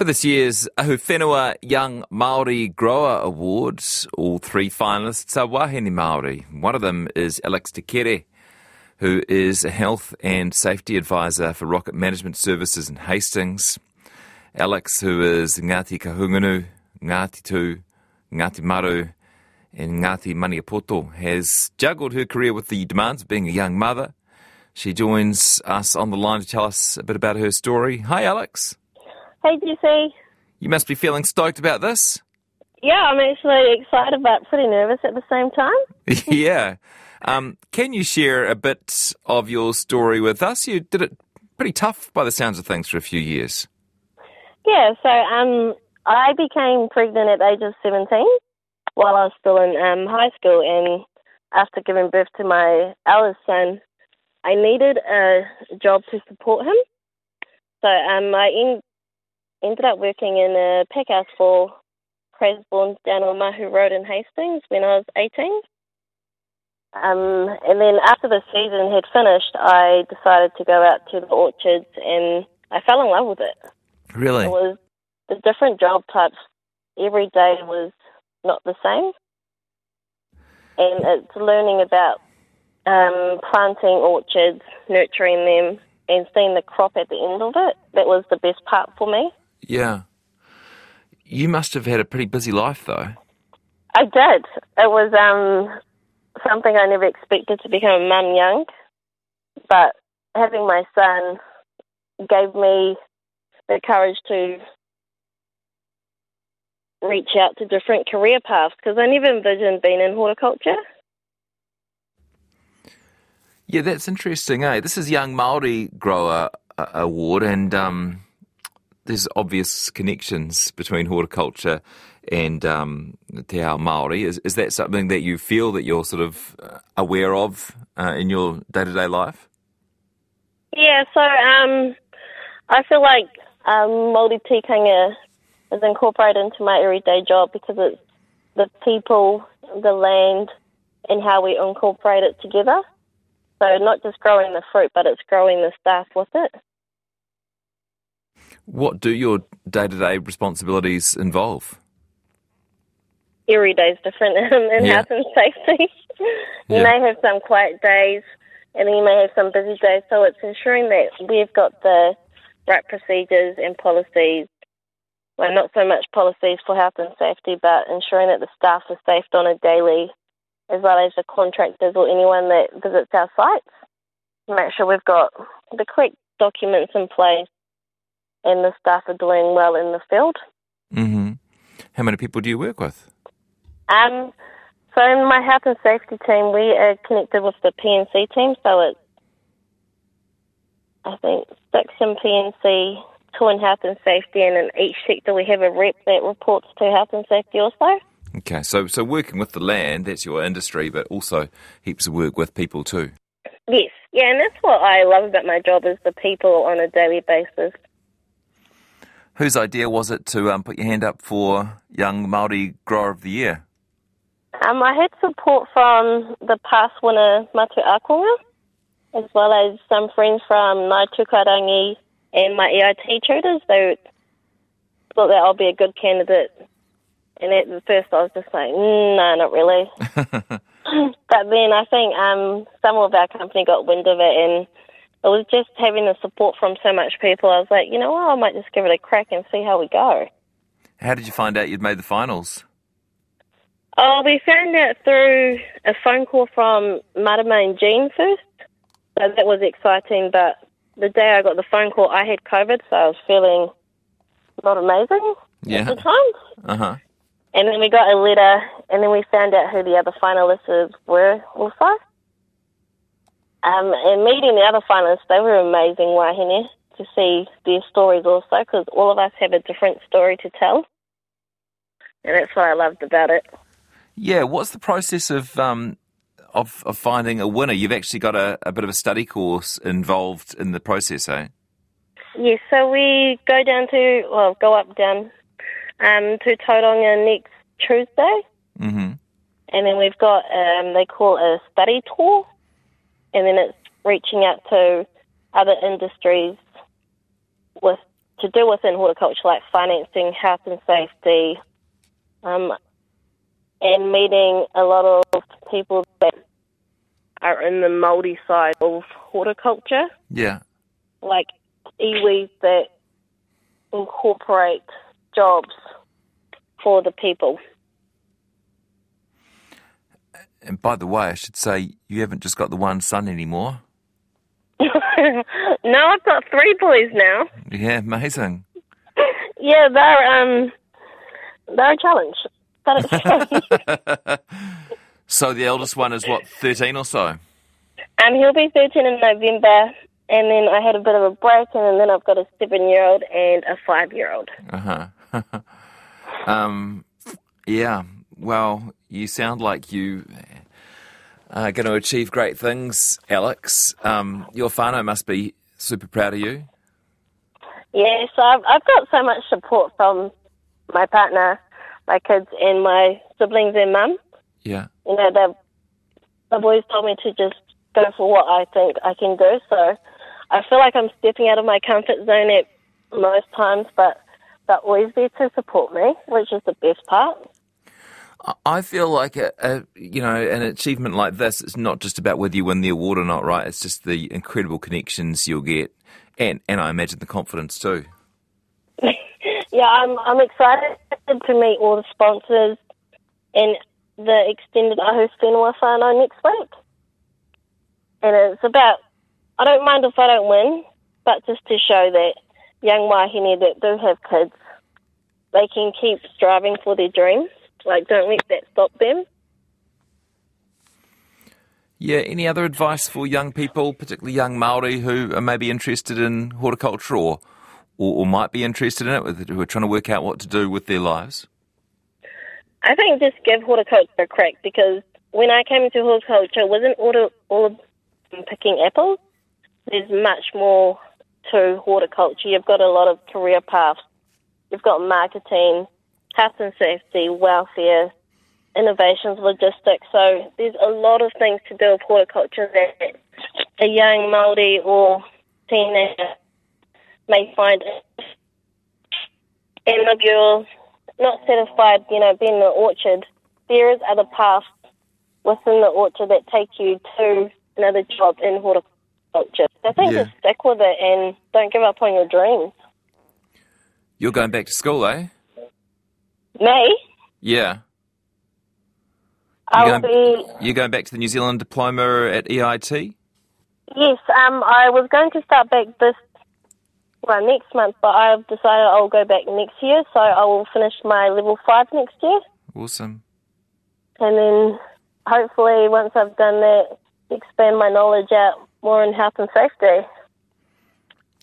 For this year's Ahuwhenua Young Māori Grower Awards, all three finalists are wahine Māori. One of them is Alix Te Kere, who is a health and safety advisor for Rockit Management Services in Hastings. Alix, who is Ngāti Kahungunu, Ngāti Tu, Ngāti Maru, and Ngāti Maniapoto, has juggled her career with the demands of being a young mother. She joins us on the line to tell us a bit about her story. Hi, Alix. Hey, Jesse. You must be feeling stoked about this. Yeah, I'm actually excited but pretty nervous at the same time. yeah. Um, can you share a bit of your story with us? You did it pretty tough by the sounds of things for a few years. Yeah, so um, I became pregnant at the age of 17 while I was still in um, high school, and after giving birth to my eldest son, I needed a job to support him. So um, I in, ended up working in a packhouse for Crasborn down on Mahu Road in Hastings when I was 18. Um, and then after the season had finished, I decided to go out to the orchards and I fell in love with it. Really? It was the different job types. Every day was not the same. And it's learning about um, planting orchards, nurturing them, and seeing the crop at the end of it. That was the best part for me. Yeah. You must have had a pretty busy life, though. I did. It was um, something I never expected to become a mum young, but having my son gave me the courage to reach out to different career paths because I never envisioned being in horticulture. Yeah, that's interesting, eh? This is Young Māori Grower Award, and um, there's obvious connections between horticulture and um, te ao Māori. Is, is that something that you feel that you're sort of uh, aware of uh, in your day to day life? Yeah, so um, I feel like um, Māori tikanga is incorporated into my everyday job because it's the people, the land, and how we incorporate it together. So not just growing the fruit, but it's growing the staff with it. What do your day to day responsibilities involve? Every day is different in Yeah. health and safety. you Yeah. may have some quiet days, and then you may have some busy days. So it's ensuring that we've got the right procedures and policies. Well, not so much policies for health and safety, but ensuring that the staff are safe on a daily, as well as the contractors or anyone that visits our sites. Make sure we've got the correct documents in place and the staff are doing well in the field. hmm How many people do you work with? Um, so in my health and safety team, we are connected with the PNC team. So it's, I think, six in PNC, two in health and safety, and in each sector we have a rep that reports to health and safety also. Okay, so so working with the land, that's your industry, but also heaps of work with people too. Yes, yeah, and that's what I love about my job is the people on a daily basis. Whose idea was it to um, put your hand up for Young Māori Grower of the Year? Um, I had support from the past winner Matu Akonga, as well as some friends from Ngāi Tukairangi and my EIT tutors. They thought that I'll be a good candidate. And at the first, I was just like, mm, no, not really. but then I think um, some of our company got wind of it, and it was just having the support from so much people. I was like, you know what, I might just give it a crack and see how we go. How did you find out you'd made the finals? Oh, we found out through a phone call from Marama and Jean first. So that was exciting, but the day I got the phone call, I had COVID, so I was feeling not amazing Yeah. at the time. Uh huh. And then we got a letter, and then we found out who the other finalists were also. Um, and meeting the other finalists, they were amazing, wahine, to see their stories also, because all of us have a different story to tell. And that's what I loved about it. Yeah. What's the process of um, of, of finding a winner? You've actually got a, a bit of a study course involved in the process, eh? Yes, so we go down to, well, go up down um, to Tauranga next Tuesday, Mm-hmm. and then we've got, um, they call it a study tour, and then it's reaching out to other industries with to do within horticulture, like financing, health and safety, um, and meeting a lot of people that are in the Māori side of horticulture, Yeah. like iwis that incorporate jobs for the people. And by the way, I should say you haven't just got the one son anymore. no, I've got three boys now. Yeah, amazing. Yeah, they're um, they're a challenge. But it's. So the eldest one is what, 13 or so? um, he'll be 13 in November, and then I had a bit of a break, and then I've got a seven-year-old and a five-year-old. Uh huh. um, yeah. Well, you sound like you are going to achieve great things, Alix. Um, your whānau must be super proud of you. Yeah, so I've, I've got so much support from my partner, my kids, and my siblings and mum. Yeah. You know, they've, they've always told me to just go for what I think I can do. So I feel like I'm stepping out of my comfort zone at most times, but they're always there to support me, which is the best part. I- feel like a, a you know an achievement like this is not just about whether you win the award or not, right? It's just the incredible connections you'll get, and and I imagine the confidence too. Yeah, I'm I'm excited to meet all the sponsors and the extended Ahu Whenua whānau next week. And it's about, I don't mind if I don't win, but just to show that young wahine that do have kids, they can keep striving for their dreams. Like, don't let that stop them. Yeah. Any other advice for young people, particularly young Maori who are maybe interested in horticulture or or, or might be interested in it, who are trying to work out what to do with their lives? I think just give horticulture a crack because when I came into horticulture, it wasn't all, all picking apples. There's much more to horticulture. You've got a lot of career paths. You've got marketing, health and safety, welfare, innovations, logistics. So there's a lot of things to do with horticulture that a young Māori or teenager may find. And if you're not satisfied, you know, being in the orchard, there is other paths within the orchard that take you to another job in horticulture. So I think Yeah. just stick with it and don't give up on your dreams. You're going back to school, eh? Me, Yeah. I You're going, be you're going back to the New Zealand diploma at EIT? Yes, um, I was going to start back this well next month, but I've decided I'll go back next year. So I will finish my level five next year, Awesome. and then hopefully once I've done that, expand my knowledge out more in health and safety.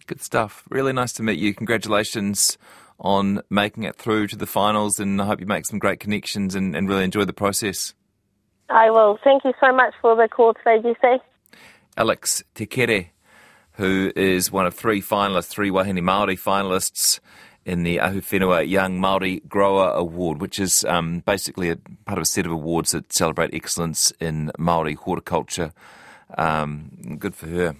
Good stuff. Really nice to meet you. Congratulations on making it through to the finals, and I hope you make some great connections and, and really enjoy the process. I will. Thank you so much for the call today, Jesse. Alex Tekere, who is one of three finalists, three Wahine Māori finalists in the Ahuwhenua Young Māori Grower Award, which is um, basically a part of a set of awards that celebrate excellence in Māori horticulture. Um, good for her.